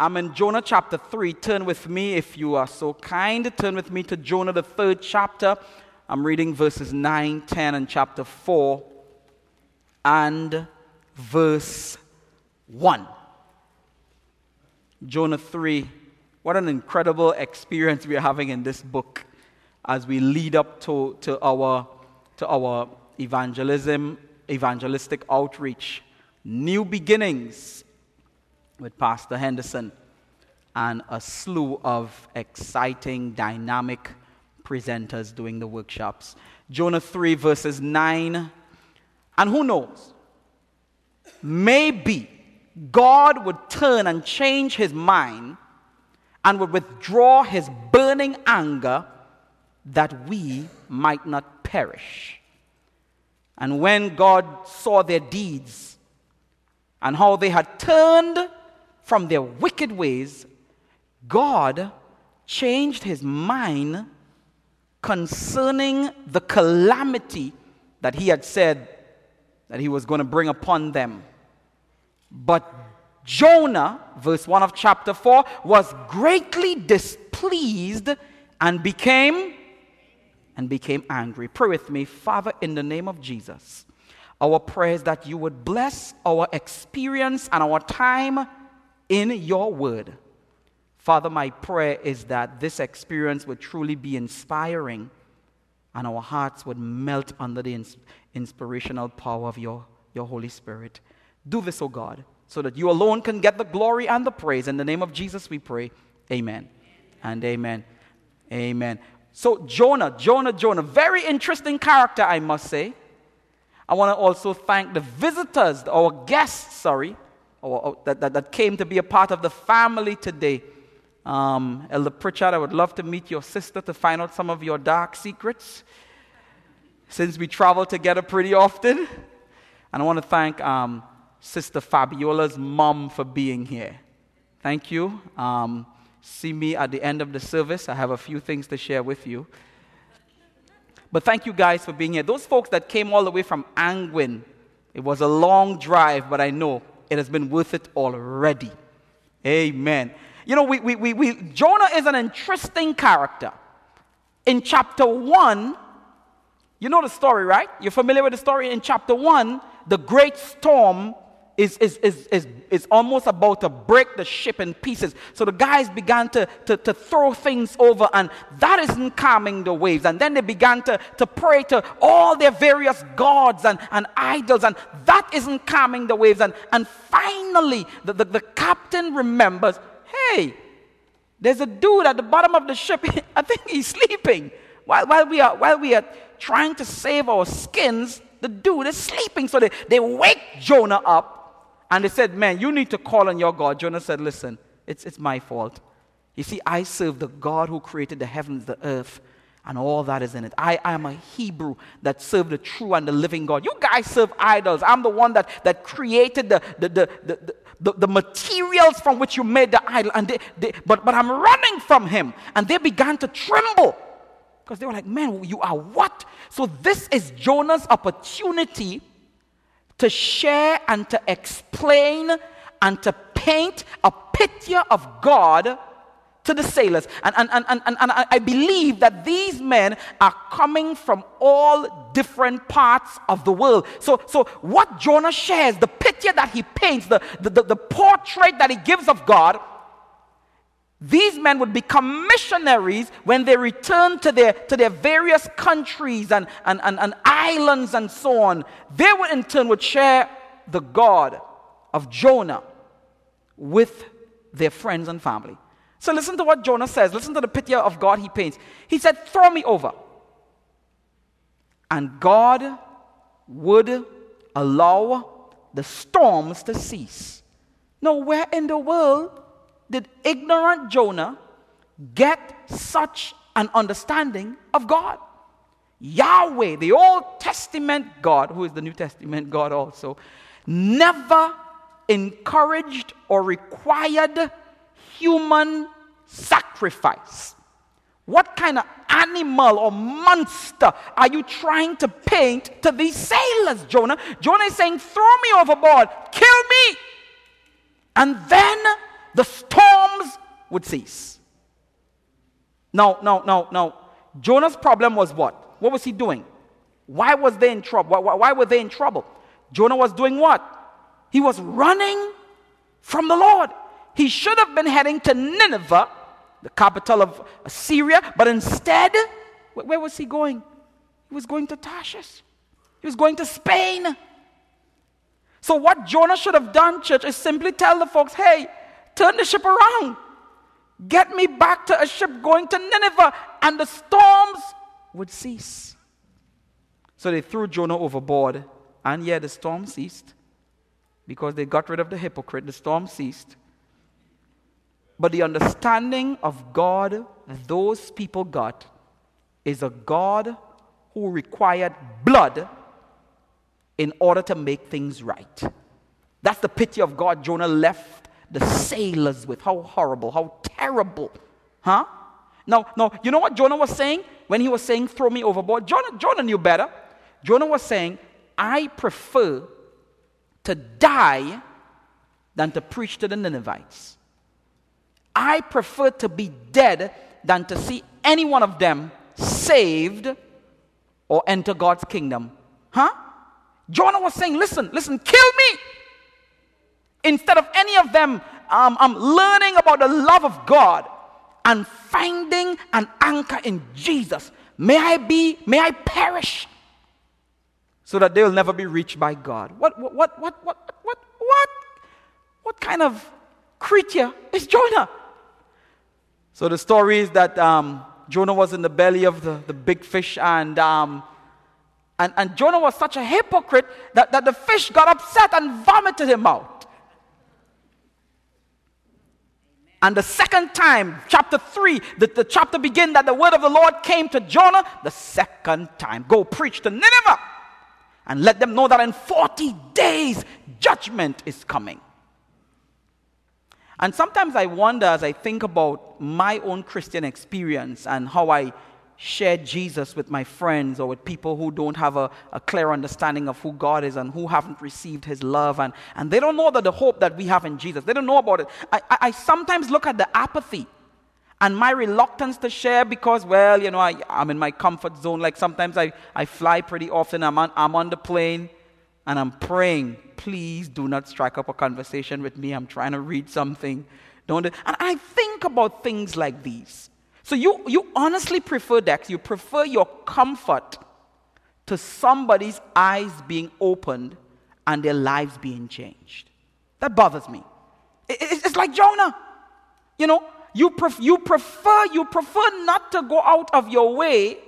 I'm in Jonah chapter 3. Turn with me, if you are so kind. Turn with me to Jonah, the third chapter. I'm reading verses 9, 10, and chapter 4, and verse 1. Jonah 3. What an incredible experience we are having in this book as we lead up to, to, our, to our evangelism, evangelistic outreach. New beginnings with Pastor Henderson and a slew of exciting, dynamic presenters doing the workshops. Jonah 3, verses 9. And who knows? Maybe God would turn and change his mind and would withdraw his burning anger that we might not perish. And when God saw their deeds and how they had turned from their wicked ways, God changed his mind concerning the calamity that he had said that he was going to bring upon them. But Jonah, verse 1 of chapter 4, was greatly displeased and became and became angry. Pray with me, Father, in the name of Jesus. Our prayer is that you would bless our experience and our time in your word. Father, my prayer is that this experience would truly be inspiring and our hearts would melt under the ins- inspirational power of your, your Holy Spirit. Do this, O oh God, so that you alone can get the glory and the praise. In the name of Jesus, we pray. Amen and amen. Amen. So, Jonah, Jonah, Jonah, very interesting character, I must say. I want to also thank the visitors, our guests, sorry, or, that, that, that, came to be a part of the family today. Um, Elder Pritchard, I would love to meet your sister to find out some of your dark secrets since we travel together pretty often. And I want to thank um, Sister Fabiola's mom for being here. Thank you. Um, see me at the end of the service. I have a few things to share with you. But thank you guys for being here. Those folks that came all the way from Angwin, it was a long drive, but I know it has been worth it already. Amen. You know, we, we, we, we, Jonah is an interesting character. In chapter 1, you know the story, right? You're familiar with the story? In chapter 1, the great storm is, is, is, is, is almost about to break the ship in pieces. So the guys began to, to, to throw things over, and that isn't calming the waves. And then they began to, to pray to all their various gods and, and idols, and that isn't calming the waves. And, and finally, the, the, the captain remembers hey, there's a dude at the bottom of the ship. I think he's sleeping. While, while, we are, while we are trying to save our skins, the dude is sleeping. So they, they wake Jonah up and they said, Man, you need to call on your God. Jonah said, Listen, it's, it's my fault. You see, I serve the God who created the heavens, the earth, and all that is in it. I, I am a Hebrew that serve the true and the living God. You guys serve idols. I'm the one that, that created the, the, the, the, the, the materials from which you made the idol. And they, they, but, but I'm running from him. And they began to tremble because they were like, Man, you are what? So, this is Jonah's opportunity to share and to explain and to paint a picture of God to the sailors. And, and, and, and, and I believe that these men are coming from all different parts of the world. So, so what Jonah shares, the picture that he paints, the, the, the, the portrait that he gives of God, these men would become missionaries when they returned to their, to their various countries and, and, and, and islands and so on. They would in turn would share the God of Jonah with their friends and family. So listen to what Jonah says. Listen to the picture of God he paints. He said, Throw me over. And God would allow the storms to cease. Now, where in the world did ignorant Jonah get such an understanding of God? Yahweh, the Old Testament God, who is the New Testament God also, never encouraged or required human sacrifice. What kind of animal or monster are you trying to paint to these sailors, Jonah? Jonah is saying, Throw me overboard, kill me. And then the storms would cease. Now, now, now, now, Jonah's problem was what? What was he doing? Why was they in trouble? Why, why were they in trouble? Jonah was doing what? He was running from the Lord. He should have been heading to Nineveh, the capital of Assyria, but instead, where was he going? He was going to Tarshish. He was going to Spain. So, what Jonah should have done, church, is simply tell the folks, hey, turn the ship around. Get me back to a ship going to Nineveh, and the storms would cease. So they threw Jonah overboard, and yeah, the storm ceased because they got rid of the hypocrite. The storm ceased. But the understanding of God those people got is a God who required blood in order to make things right. That's the pity of God Jonah left the sailors with. How horrible, how terrible. Huh? Now, now, you know what Jonah was saying when he was saying, throw me overboard? Jonah, Jonah knew better. Jonah was saying, I prefer to die than to preach to the Ninevites. I prefer to be dead than to see any one of them saved or enter God's kingdom. Huh? Jonah was saying, Listen, listen, kill me. Instead of any of them um, um, learning about the love of God and finding an anchor in Jesus, may I be, may I perish so that they will never be reached by God. What, what, what, what, what, what, what, kind of creature is Jonah? So the story is that um, Jonah was in the belly of the, the big fish, and, um, and, and Jonah was such a hypocrite that, that the fish got upset and vomited him out. And the second time, chapter 3, the, the chapter begin that the word of the Lord came to Jonah, the second time, go preach to Nineveh and let them know that in 40 days, judgment is coming. And sometimes I wonder as I think about my own Christian experience and how I share Jesus with my friends or with people who don't have a, a, clear understanding of who God is and who haven't received his love and, and they don't know that the hope that we have in Jesus. They don't know about it. I, I, I sometimes look at the apathy and my reluctance to share because, well, you know, I, I'm in my comfort zone. Like sometimes I, I fly pretty often. I'm on, I'm on the plane and I'm praying, please do not strike up a conversation with me. I'm trying to read something. Don't and I think about things like these. So you, you honestly prefer that. you prefer your comfort to somebody's eyes being opened and their lives being changed. That bothers me. It, it's like Jonah. You know, you, pref- you prefer you prefer not to go out of your way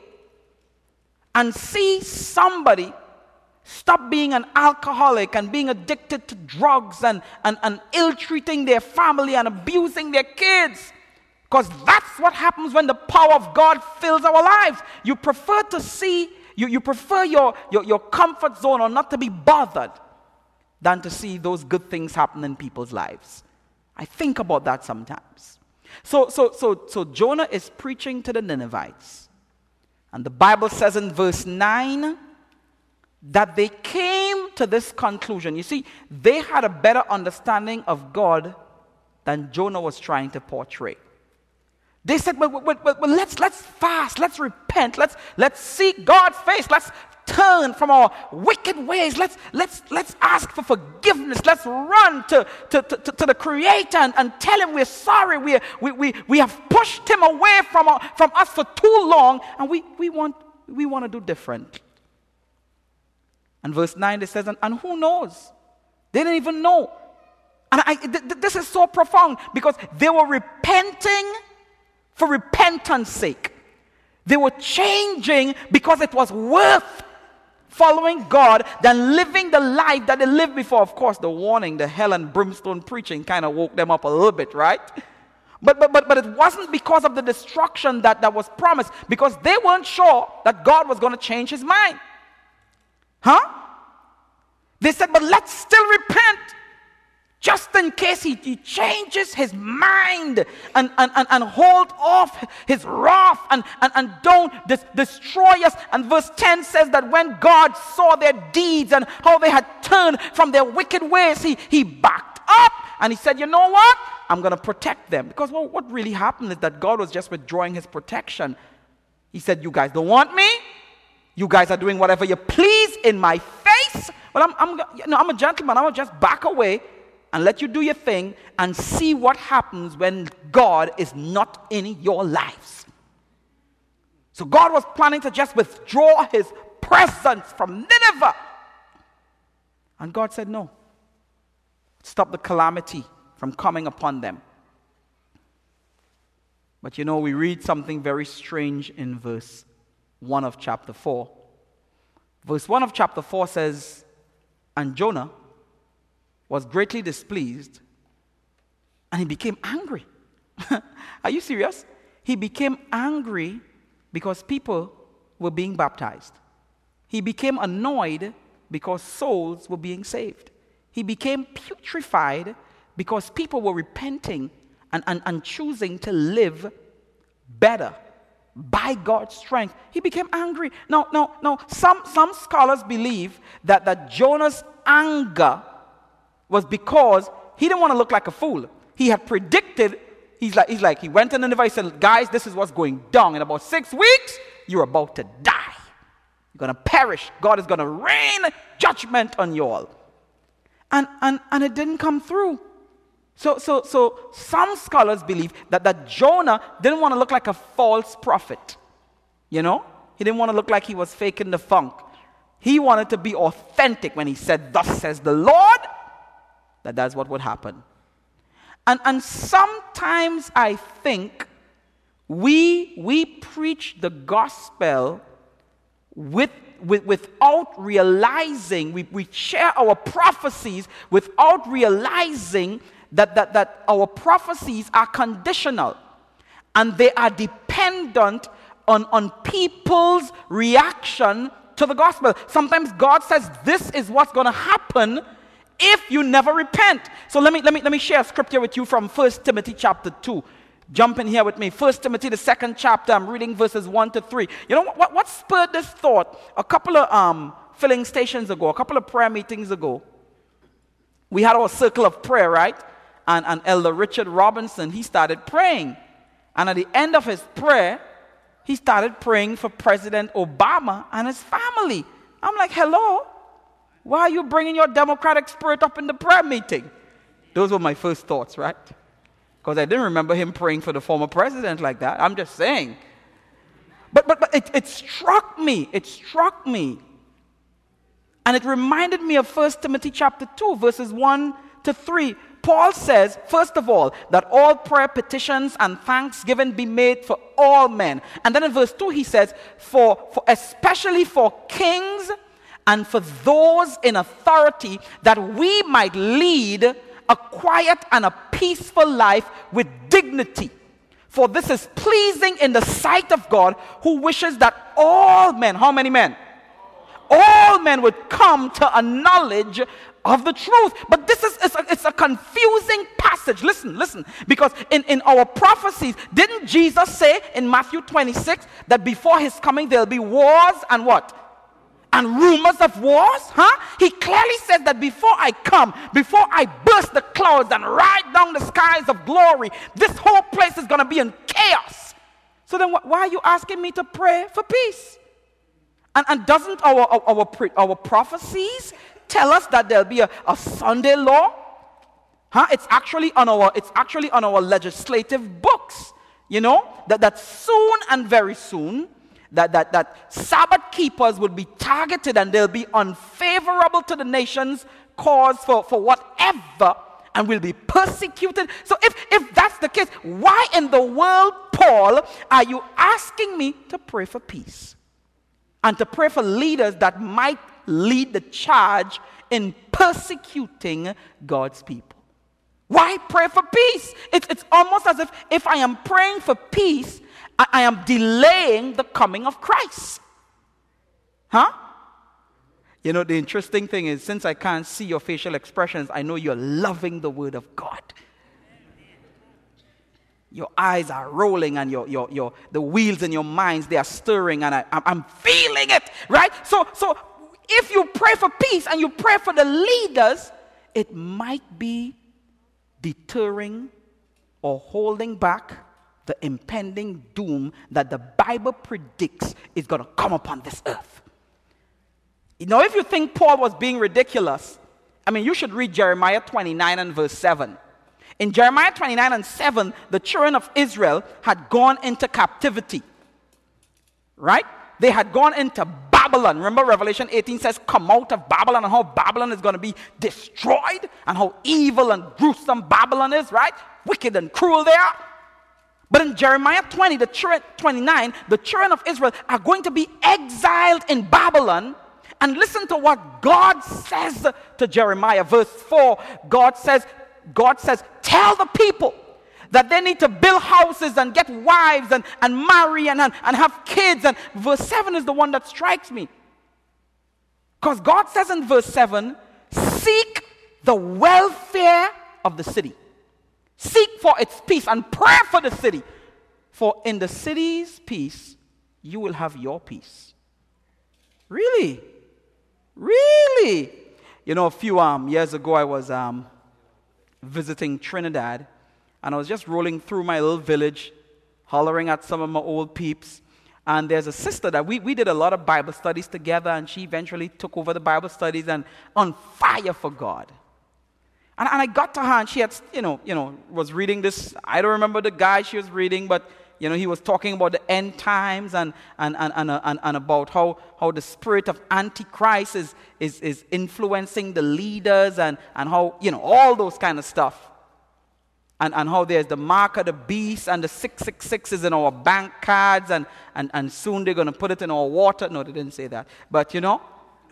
and see somebody stop being an alcoholic and being addicted to drugs and, and, and ill treating their family and abusing their kids. Because that's what happens when the power of God fills our lives. You prefer to see, you, you prefer your, your, your comfort zone or not to be bothered than to see those good things happen in people's lives. I think about that sometimes. So, so, so, so Jonah is preaching to the Ninevites. And the Bible says in verse 9 that they came to this conclusion. You see, they had a better understanding of God than Jonah was trying to portray. They said, well, well, well, well, let's, let's fast, let's repent, let's, let's seek God's face, let's turn from our wicked ways, let's, let's, let's ask for forgiveness, let's run to, to, to, to the Creator and, and tell Him we're sorry, we, we, we, we have pushed Him away from, our, from us for too long, and we, we, want, we want to do different. And verse 9 it says, and, and who knows? They didn't even know. And I, th- th- this is so profound because they were repenting for repentance sake. They were changing because it was worth following God than living the life that they lived before. Of course, the warning, the hell and brimstone preaching kind of woke them up a little bit, right? But, but, but, but it wasn't because of the destruction that, that was promised, because they weren't sure that God was going to change his mind. Huh? They said, but let's still repent just in case he, he changes his mind and, and, and, and hold off his wrath and, and, and don't dis- destroy us. And verse 10 says that when God saw their deeds and how they had turned from their wicked ways, he, he backed up And he said, You know what? I'm going to protect them. Because well, what really happened is that God was just withdrawing his protection. He said, You guys don't want me? You guys are doing whatever you please in my face? Well, I'm, I'm, you know, I'm a gentleman. I'm going to just back away and let you do your thing and see what happens when God is not in your lives. So God was planning to just withdraw his presence from Nineveh. And God said, No. Stop the calamity from coming upon them. But you know, we read something very strange in verse 1 of chapter 4. Verse 1 of chapter 4 says, And Jonah was greatly displeased and he became angry. Are you serious? He became angry because people were being baptized. He became annoyed because souls were being saved. He became putrefied because people were repenting and, and, and choosing to live better by God's strength. He became angry. No, no, no. Some, some scholars believe that, that Jonah's anger was because he didn't want to look like a fool. He had predicted, he's like, he's like, he went in the device and said, guys, this is what's going down. In about six weeks, you're about to die. You're going to perish. God is going to rain judgment on you all. And, and, and it didn't come through. So, so, so some scholars believe that, that Jonah didn't want to look like a false prophet. You know? He didn't want to look like he was faking the funk. He wanted to be authentic when he said, Thus says the Lord, that that's what would happen. And, and sometimes I think we, we preach the gospel with, with, without realizing, we, we share our prophecies without realizing that, that, that our prophecies are conditional and they are dependent on, on people's reaction to the gospel. Sometimes God says, This is what's going to happen if you never repent. So let me, let me, let me share scripture with you from 1 Timothy chapter 2. Jump in here with me. 1 Timothy, the second chapter, I'm reading verses 1 to 3. You know what, what spurred this thought? A couple of um, filling stations ago, a couple of prayer meetings ago, we had our circle of prayer, right? And, and Elder Richard Robinson, he started praying. And at the end of his prayer, he started praying for President Obama and his family. I'm like, hello? Why are you bringing your democratic spirit up in the prayer meeting? Those were my first thoughts, right? Because I didn't remember him praying for the former president like that. I'm just saying. But, but, but it, it struck me. It struck me. And it reminded me of 1 Timothy chapter 2, verses 1 to 3. Paul says, first of all, that all prayer petitions and thanksgiving be made for all men. And then in verse 2, he says, for, for especially for kings and for those in authority, that we might lead a quiet and a peaceful life with dignity. For this is pleasing in the sight of God, who wishes that all men, how many men? All men would come to a knowledge of the truth. But this is it's a, it's a confusing passage. Listen, listen. Because in, in our prophecies, didn't Jesus say in Matthew 26 that before his coming there'll be wars and what? And rumors of wars? Huh? He clearly says that before I come, before I burst the clouds and ride down the skies of glory, this whole place is going to be in chaos. So then, why are you asking me to pray for peace? And, and doesn't our, our, our, our prophecies tell us that there'll be a, a Sunday law? Huh? It's actually on our it's actually on our legislative books. You know that that soon and very soon that, that, that Sabbath keepers will be targeted and they'll be unfavorable to the nation's cause for, for whatever and will be persecuted. So, if, if that's the case, why in the world, Paul, are you asking me to pray for peace and to pray for leaders that might lead the charge in persecuting God's people? Why pray for peace? It's, it's almost as if if I am praying for peace, I, I am delaying the coming of Christ. Huh? You know, the interesting thing is, since I can't see your facial expressions, I know you're loving the Word of God. Your eyes are rolling and your, your, your, the wheels in your minds, they are stirring and I, I'm feeling it, right? So, so if you pray for peace and you pray for the leaders, it might be deterring or holding back the impending doom that the Bible predicts is going to come upon this earth. You know, if you think Paul was being ridiculous, I mean, you should read Jeremiah 29 and verse 7. In Jeremiah 29 and 7, the children of Israel had gone into captivity. Right? They had gone into Babylon. Remember, Revelation 18 says, Come out of Babylon, and how Babylon is going to be destroyed, and how evil and gruesome Babylon is, right? Wicked and cruel they are. But in Jeremiah 20, the children, 29, the children of Israel are going to be exiled in Babylon. And listen to what God says to Jeremiah. Verse 4, God says, God says, tell the people that they need to build houses and get wives and, and marry and, and, and have kids. And verse 7 is the one that strikes me. Because God says in verse 7 seek the welfare of the city, seek for its peace, and pray for the city. For in the city's peace, you will have your peace. Really? Really? You know, a few um, years ago, I was um, visiting Trinidad, and I was just rolling through my little village, hollering at some of my old peeps. And there's a sister that we, we did a lot of Bible studies together, and she eventually took over the Bible studies and on fire for God. And, and I got to her, and she had, you know, you know, was reading this. I don't remember the guy she was reading, but you know, he was talking about the end times and, and, and, and, and, and about how, how the spirit of Antichrist is, is, is influencing the leaders and, and how, you know, all those kind of stuff and, and how there's the mark of the beast and the 666 is in our bank cards and, and, and soon they're going to put it in our water. No, they didn't say that. But you know,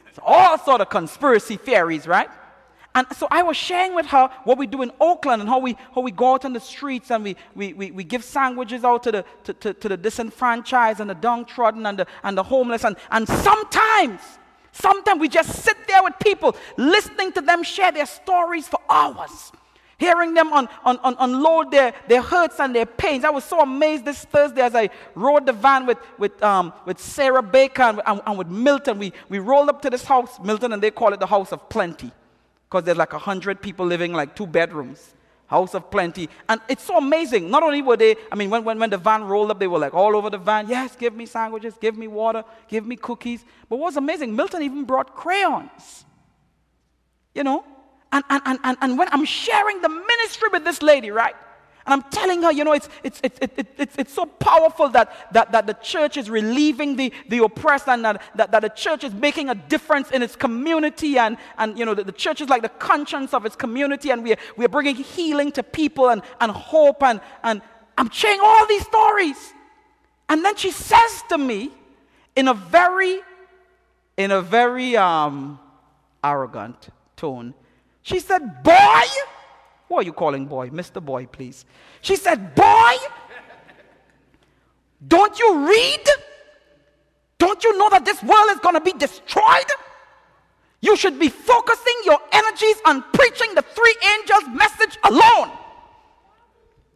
it's all sort of conspiracy theories, right? And so I was sharing with her what we do in Oakland and how we, how we go out on the streets and we, we, we, we give sandwiches out to the, to, to, to the disenfranchised and the downtrodden and the, and the homeless. And, and sometimes, sometimes we just sit there with people listening to them share their stories for hours hearing them on, on, on, unload their, their hurts and their pains. I was so amazed this Thursday as I rode the van with, with, um, with Sarah Baker and, and, and with Milton. We, we rolled up to this house, Milton, and they call it the House of Plenty because there's like a hundred people living like two bedrooms house of plenty. And it's so amazing. Not only were they i mean when, when, when the van rolled up they were like all over the van yes give me sandwiches give me water give me cookies. But what's amazing milton even brought crayons you know? And, and, and, and, and when I'm sharing the ministry with this lady, right? And I'm telling her, you know, it's, it's, it's, it, it's, it's so powerful that, that, that the church is relieving the, the oppressed and that, that, that the church is making a difference in its community. And, and you know, the, the church is like the conscience of its community. And we are, we are bringing healing to people and, and hope. And, and I'm sharing all these stories. And then she says to me in a very, in a very um, arrogant tone, she said, Boy? Who are you calling boy? Mr. Boy, please. She said, Boy? Don't you read? Don't you know that this world is going to be destroyed? You should be focusing your energies on preaching the three angels' message alone.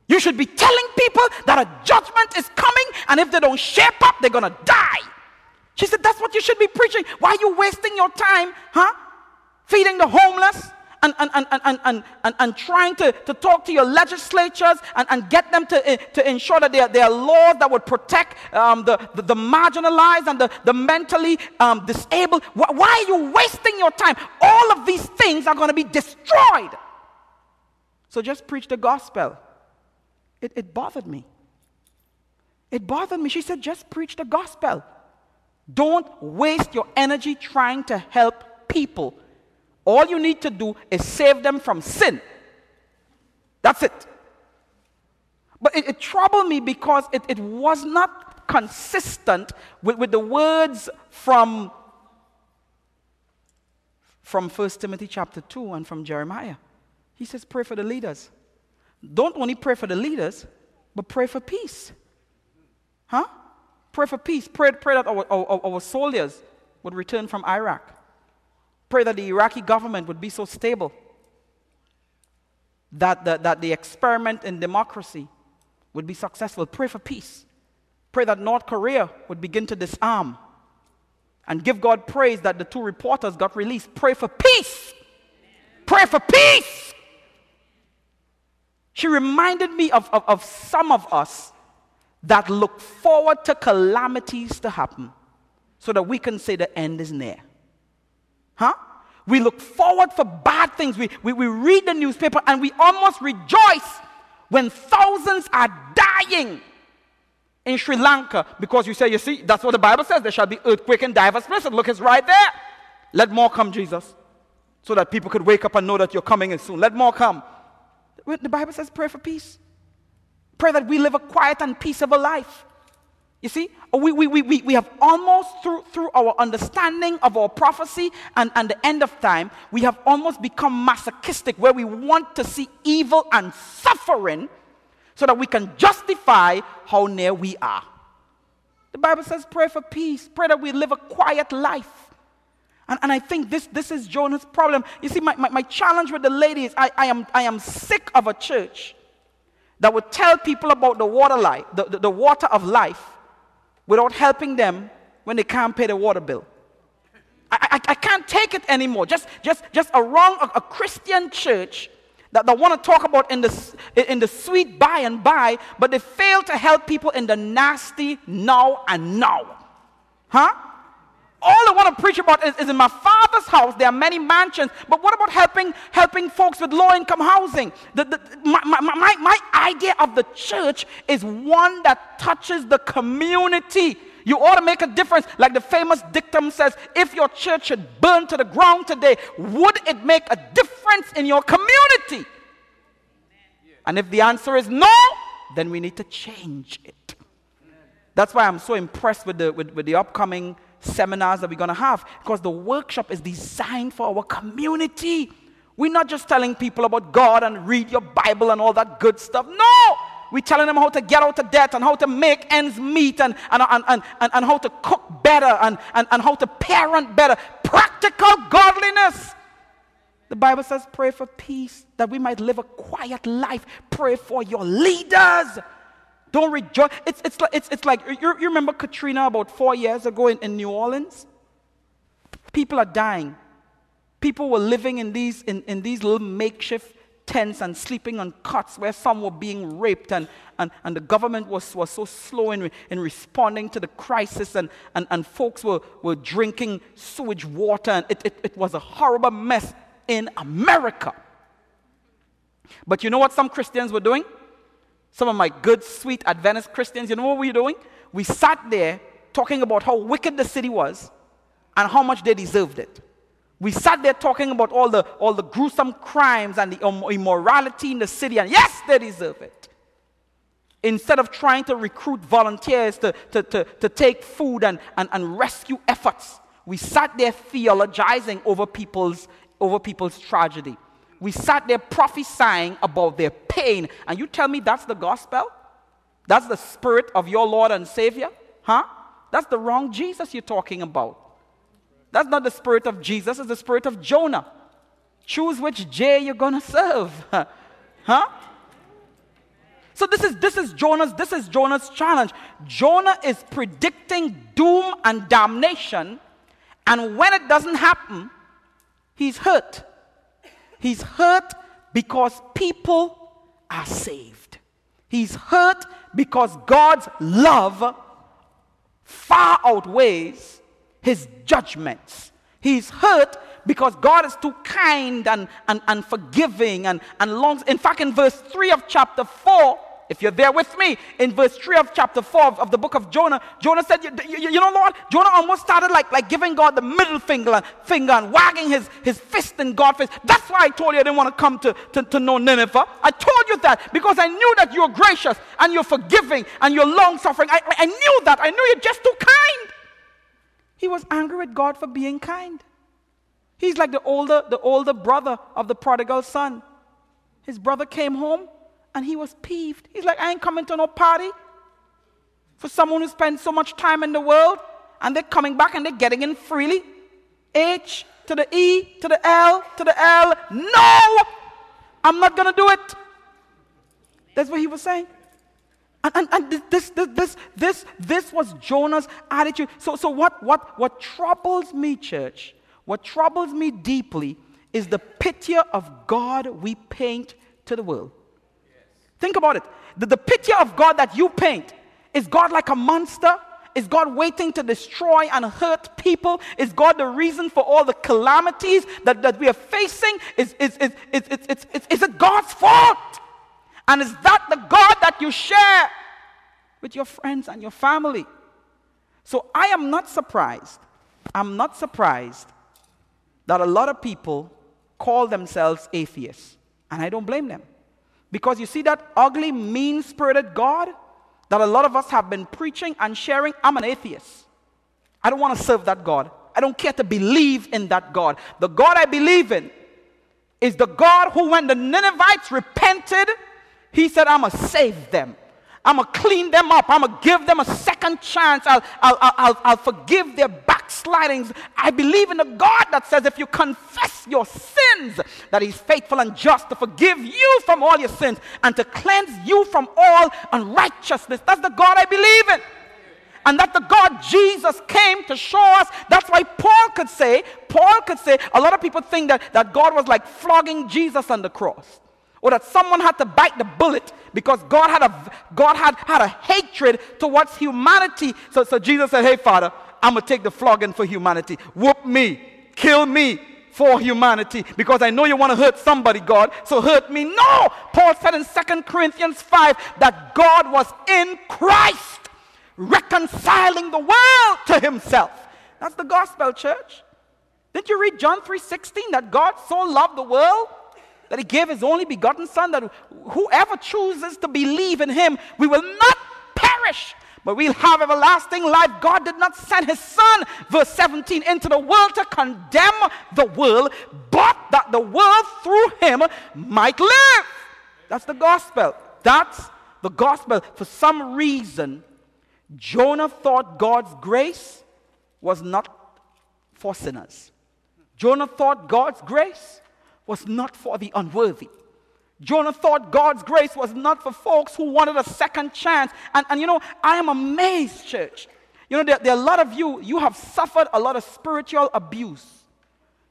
You should be telling people that a judgment is coming, and if they don't shape up, they're going to die. She said, That's what you should be preaching. Why are you wasting your time, huh? Feeding the homeless, and, and, and, and, and, and, and trying to, to talk to your legislatures and, and get them to, eh, to ensure that there, there are laws that would protect um, the, the, the, marginalized and the, the mentally um, disabled. Why, are you wasting your time? All of these things are going to be destroyed. So just preach the gospel. It, it bothered me. It bothered me. She said, just preach the gospel. Don't waste your energy trying to help people all you need to do is save them from sin. That's it. But it, it troubled me because it, it was not consistent with, with the words from, from 1 Timothy chapter 2 and from Jeremiah. He says, pray for the leaders. Don't only pray for the leaders, but pray for peace. Huh? Pray for peace. Pray, pray that our, our, our soldiers would return from Iraq. Pray that the Iraqi government would be so stable that the, that the experiment in democracy would be successful. Pray for peace. Pray that North Korea would begin to disarm. And give God praise that the two reporters got released. Pray for peace. Pray for peace. She reminded me of, of, of some of us that look forward to calamities to happen so that we can say the end is near. Huh? We look forward for bad things. We, we, we read the newspaper and we almost rejoice when thousands are dying in Sri Lanka because you say, you see, that's what the Bible says. There shall be earthquake in diverse places. Look, it's right there. Let more come, Jesus, so that people could wake up and know that you're coming in soon. Let more come. The Bible says, pray for peace. Pray that we live a quiet and peaceable life. You see, we, we, we, we have almost, through, through our understanding of our prophecy and, and the end of time, we have almost become masochistic where we want to see evil and suffering so that we can justify how near we are. The Bible says, pray for peace, pray that we live a quiet life. And, and I think this, this is Jonah's problem. You see, my, my, my challenge with the ladies, I, I, am, I am sick of a church that would tell people about the water life, the, the, the water of life, without helping them when they can't pay the water bill. I, I, I can't take it anymore. Just, just, just a wrong, a, a Christian church that they want to talk about in the, in the sweet by and by, but they fail to help people in the nasty now and now. Huh? All I want to preach about is, is, in my father's house. There are many mansions, but what about helping helping folks with low income housing? The, the, my, my, my, my idea of the church is one that touches the community. You ought to make a difference. Like the famous dictum says, if your church should burn to the ground today, would it make a difference in your community? And if the answer is no, then we need to change it. That's why I'm so impressed with the, with, with the upcoming seminars that we're going to have because the workshop is designed for our community. We're not just telling people about God and read your Bible and all that good stuff. No! We're telling them how to get out of debt and how to make ends meet and, and, and, and, and, and how to cook better and, and, and how to parent better. Practical godliness. The Bible says, pray for peace, that we might live a quiet life. Pray for your leaders. Don't rejoice. It's, it's, like, it's, it's like you, you remember Katrina about four years ago in, in New Orleans? People are dying. People were living in these, in, in these little makeshift tents and sleeping on cots where some were being raped, and, and, and the government was, was so slow in, in responding to the crisis, and, and, and folks were, were drinking sewage water, and it, it, it was a horrible mess in America. But you know what some Christians were doing? Some of my good, sweet Adventist Christians, you know what we were doing? We sat there talking about how wicked the city was and how much they deserved it. We sat there talking about all the, all the gruesome crimes and the immorality in the city, and yes, they deserve it. Instead of trying to recruit volunteers to, to, to, to take food and, and, and rescue efforts, we sat there theologizing over people's, over people's tragedy we sat there prophesying about their pain, and you tell me that's the gospel? That's the spirit of your Lord and Savior? Huh? That's the wrong Jesus you're talking about. That's not the spirit of Jesus, it's the spirit of Jonah. Choose which J you're gonna serve. huh? So this is this is Jonah's this is Jonah's challenge. Jonah is predicting doom and damnation, and when it doesn't happen, he's hurt. He's hurt because people are saved. He's hurt because God's love far outweighs his judgments. He's hurt because God is too kind and, and, and forgiving and, and longs. In fact, in verse 3 of chapter 4, if you're there with me, in verse 3 of chapter 4 of, the book of Jonah, Jonah said, you, you, you, know, Lord, Jonah almost started like, like giving God the middle finger, finger and wagging his, his fist in God's face. That's why I told you I didn't want to come to, to, to know Nineveh. I told you that because I knew that you're gracious and you're forgiving and you're long suffering. I, I, I knew that. I knew you're just too kind. He was angry with God for being kind. He's like the older, the older brother of the prodigal son. His brother came home and he was peeved. He's like, I ain't coming to no party for someone who spends so much time in the world and they're coming back and they're getting in freely. H to the E to the L to the L. No! I'm not going to do it. That's what he was saying. And, and, and this, this, this, this, this was Jonah's attitude. So, so what, what, what troubles me, church, what troubles me deeply is the picture of God we paint to the world. Think about it. The, the picture of God that you paint is God like a monster? Is God waiting to destroy and hurt people? Is God the reason for all the calamities that, that we are facing? Is, is, is, is, is, is, is, is it God's fault? And is that the God that you share with your friends and your family? So I am not surprised. I'm not surprised that a lot of people call themselves atheists. And I don't blame them. Because you see that ugly, mean spirited God that a lot of us have been preaching and sharing? I'm an atheist. I don't want to serve that God. I don't care to believe in that God. The God I believe in is the God who, when the Ninevites repented, he said, I'm going to save them. I'm going to clean them up. I'm going to give them a second chance. I'll, I'll, I'll, I'll forgive their backslidings. I believe in a God that says if you confess your sins, that He's faithful and just to forgive you from all your sins and to cleanse you from all unrighteousness. That's the God I believe in. And that the God Jesus came to show us. That's why Paul could say, Paul could say, a lot of people think that, that God was like flogging Jesus on the cross or that someone had to bite the bullet because God had a, God had, had a hatred towards humanity. So, so Jesus said, Hey, Father, I'm going to take the flogging for humanity. Whoop me, kill me for humanity because I know you want to hurt somebody, God, so hurt me. No! Paul said in 2 Corinthians 5 that God was in Christ reconciling the world to himself. That's the gospel, church. Didn't you read John 3:16 that God so loved the world that he gave his only begotten son that whoever chooses to believe in him we will not perish but we'll have everlasting life. God did not send his son verse 17 into the world to condemn the world but that the world through him might live. That's the gospel. That's the gospel. For some reason jonah thought god's grace was not for sinners. Jonah thought god's grace was not for the unworthy. Jonah thought God's grace was not for folks who wanted a second chance. And, and you know, I am amazed, church. You know, there, there, are a lot of you, you have suffered a lot of spiritual abuse.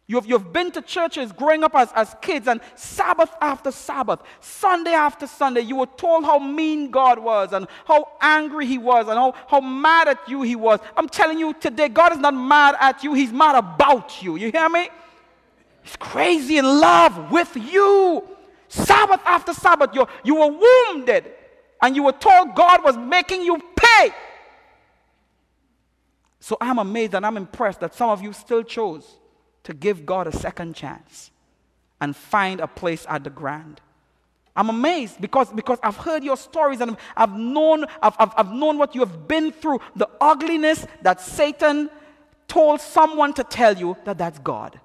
You've, you've been to churches growing up as, as kids, and Sabbath after Sabbath, Sunday after Sunday, you were told how mean God was, and how angry He was, and how, how mad at you He was. I'm telling you today, God is not mad at you, He's mad about you. You hear me? He's crazy in love with you. Sabbath after Sabbath, you, you were wounded and you were told God was making you pay. So I'm amazed and I'm impressed that some of you still chose to give God a second chance and find a place at the grand. I'm amazed because, because I've heard your stories and I've known, I've, I've, I've known what you have been through, the ugliness that Satan told someone to tell you that that's God.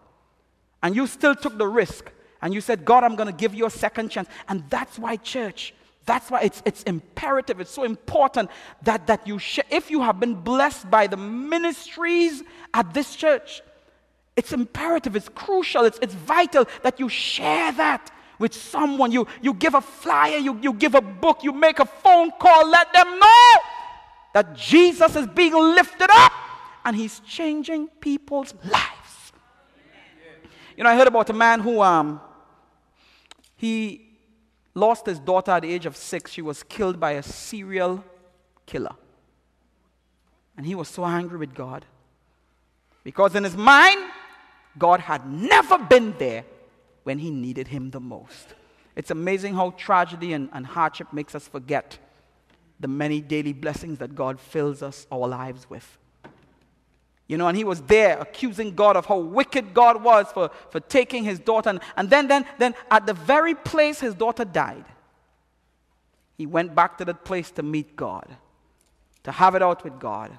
And you still took the risk. And you said, God, I'm going to give you a second chance. And that's why, church, that's why it's, it's imperative, it's so important that, that you share. If you have been blessed by the ministries at this church, it's imperative, it's crucial, it's, it's vital that you share that with someone. You, you give a flyer, you, you give a book, you make a phone call, let them know that Jesus is being lifted up and he's changing people's lives. You know, I heard about a man who um, he lost his daughter at the age of six. She was killed by a serial killer. And he was so angry with God. Because in his mind, God had never been there when he needed him the most. It's amazing how tragedy and, and hardship makes us forget the many daily blessings that God fills us, our lives with. You know, and he was there accusing God of how wicked God was for, for taking his daughter. And, and then, then, then, at the very place his daughter died, he went back to that place to meet God, to have it out with God,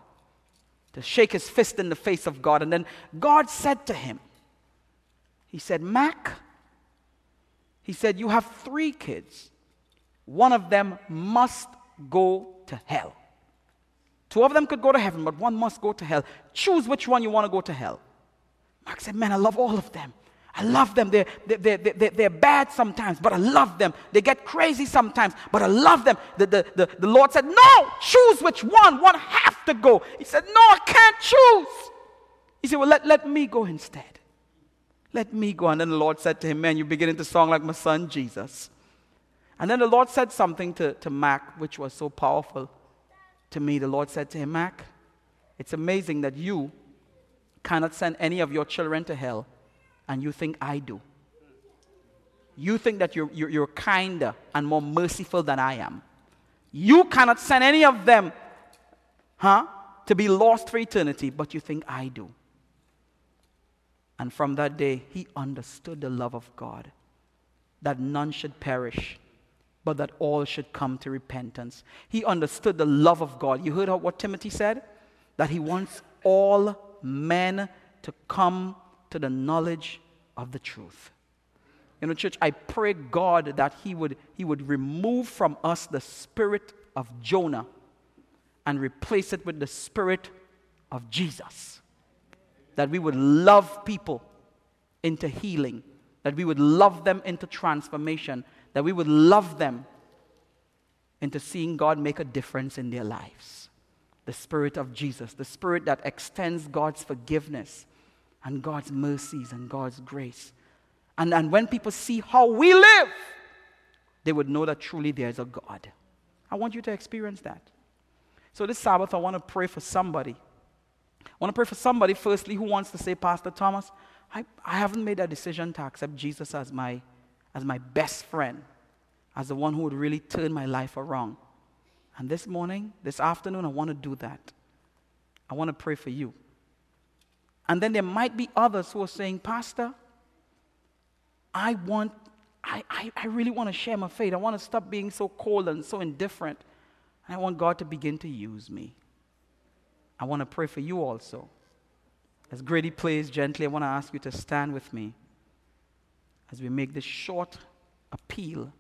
to shake his fist in the face of God. And then God said to him, He said, Mack, he said, You have three kids. One of them must go to hell. Two of them could go to heaven, but one must go to hell. Choose which one you want to go to hell. Mark said, Man, I love all of them. I love them. They're, they're, they're, they're, bad sometimes, but I love them. They get crazy sometimes, but I love them. The, the, the, the Lord said, No, choose which one. One have to go. He said, No, I can't choose. He said, Well, let, let me go instead. Let me go. And then the Lord said to him, Man, you're beginning to song like my son Jesus. And then the Lord said something to, to Mack, which was so powerful to me. The Lord said to him, Mack, it's amazing that you cannot send any of your children to hell, and you think I do. You think that you're, you're, you're kinder and more merciful than I am. You cannot send any of them, huh, to be lost for eternity, but you think I do. And from that day, he understood the love of God, that none should perish, but that all should come to repentance. He understood the love of God. You heard what Timothy said? That he wants all men to come to the knowledge of the truth. You know, church, I pray God that He would, he would remove from us the spirit of Jonah and replace it with the spirit of Jesus. That we would love people into healing, that we would love them into transformation, that we would love them into seeing God make a difference in their lives. The Spirit of Jesus, the Spirit that extends God's forgiveness and God's mercies and God's grace. And, and when people see how we live, they would know that truly there's a God. I want you to experience that. So this Sabbath, I want to pray for somebody. I want to pray for somebody, firstly, who wants to say, Pastor Thomas, I, I haven't made a decision to accept Jesus as my, as my best friend, as the one who would really turn my life around. And this morning, this afternoon, I want to do that. I want to pray for you. And then there might be others who are saying, Pastor, I want, I, I, I really want to share my faith. I want to stop being so cold and so indifferent. And I want God to begin to use me. I want to pray for you also. As Grady plays gently, I want to ask you to stand with me as we make this short appeal.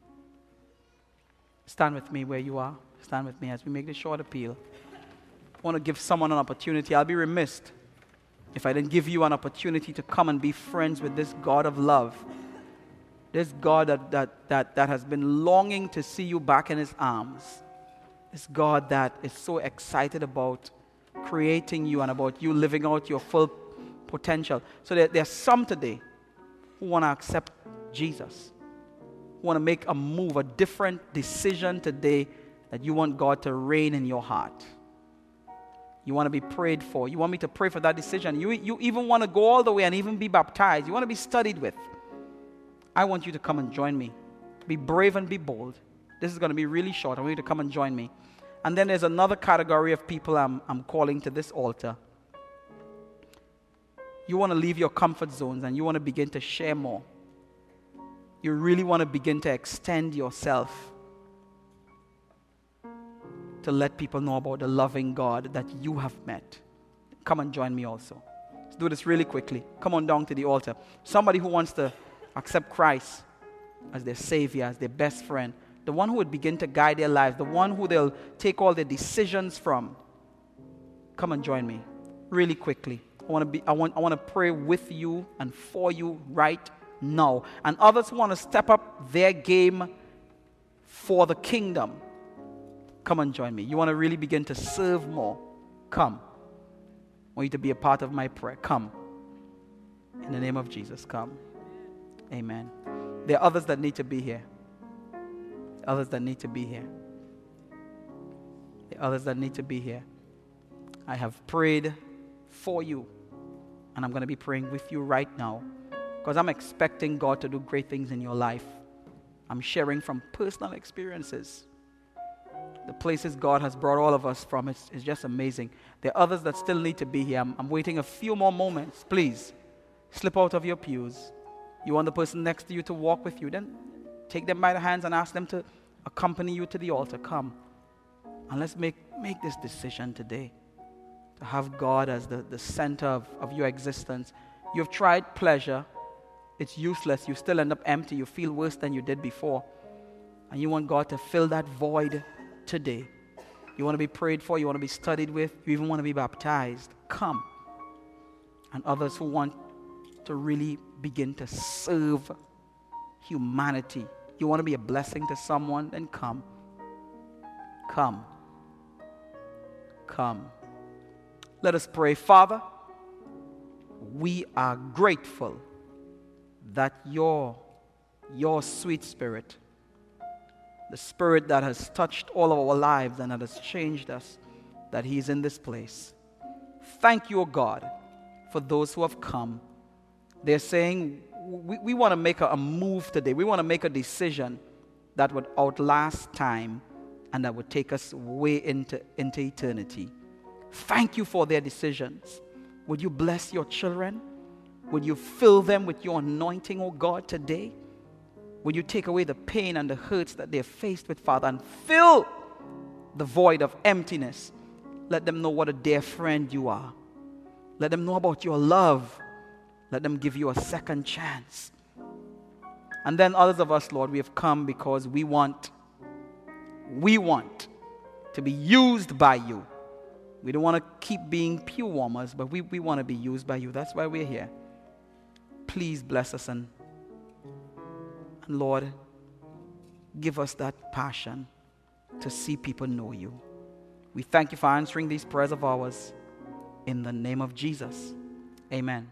Stand with me where you are. Stand with me as we make this short appeal. I want to give someone an opportunity. I'll be remiss if I didn't give you an opportunity to come and be friends with this God of love. This God that, that, that, that has been longing to see you back in his arms. This God that is so excited about creating you and about you living out your full potential. So there, some today who want to accept Jesus, who want to make a move, a different decision today that you want God to reign in your heart. You want to be prayed for. You want me to pray for that decision. You, you even want to go all the way and even be baptized. You want to be studied with. I want you to come and join me. Be brave and be bold. This is going to be really short. I want you to come and join me. And then there's another category of people I'm, I'm calling to this altar. You want to leave your comfort zones and you want to begin to share more. You really want to begin to extend yourself to let people know about the loving God that you have met. Come and join me also. Let's do this really quickly. Come on down to the altar. Somebody who wants to accept Christ as their Savior, as their best friend the one who would begin to guide their lives, the one who they'll take all their decisions from. Come and join me really quickly. I want to be I want I want to pray with you and for you right now. And others want to step up their game for the kingdom. Come and join me. You want to really begin to serve more. Come. I want you to be a part of my prayer. Come. In the name of Jesus, come. Amen. There are others that need to be here others that need to be here. The others that need to be here. I have prayed for you, and I'm going to be praying with you right now because I'm expecting God to do great things in your life. I'm sharing from personal experiences. The places God has brought all of us from is, is just amazing. There are others that still need to be here. I'm, I'm waiting a few more moments. Please slip out of your pews. You want the person next to you to walk with you, then take them by the hands and ask them to accompany you to the altar. Come. And let's make, make this decision today to have God as the, the center of, of your existence. You've tried pleasure, it's useless. You still end up empty. You feel worse than you did before. And you want God to fill that void today. You want to be prayed for, you want to be studied with, you even want to be baptized. Come. And others who want to really begin to serve humanity you want to be a blessing to someone, then come. Come. Come. Let us pray. Father, we are grateful that your, your sweet spirit the Spirit that has touched all of our lives and that has changed us, that He is in this place. Thank you, God, for those who have come. They're saying, we, we want to make a, a move today. We want to make a decision that would outlast time and that would take us way into, into eternity. Thank you for their decisions. Would you bless your children? Would you fill them with your anointing, oh God, today? Would you take away the pain and the hurts that they're faced with, Father, and fill the void of emptiness? Let them know what a dear friend you are. Let them know about your love. Let them give you a second chance. And then others of us, Lord, we have come because we want, we want to be used by you. We don't want to keep being pew warmers, but we, we want to be used by you. That's why we're here. Please bless us and, and Lord, give us that passion to see people know you. We thank you for answering these prayers of ours. In the name of Jesus. Amen.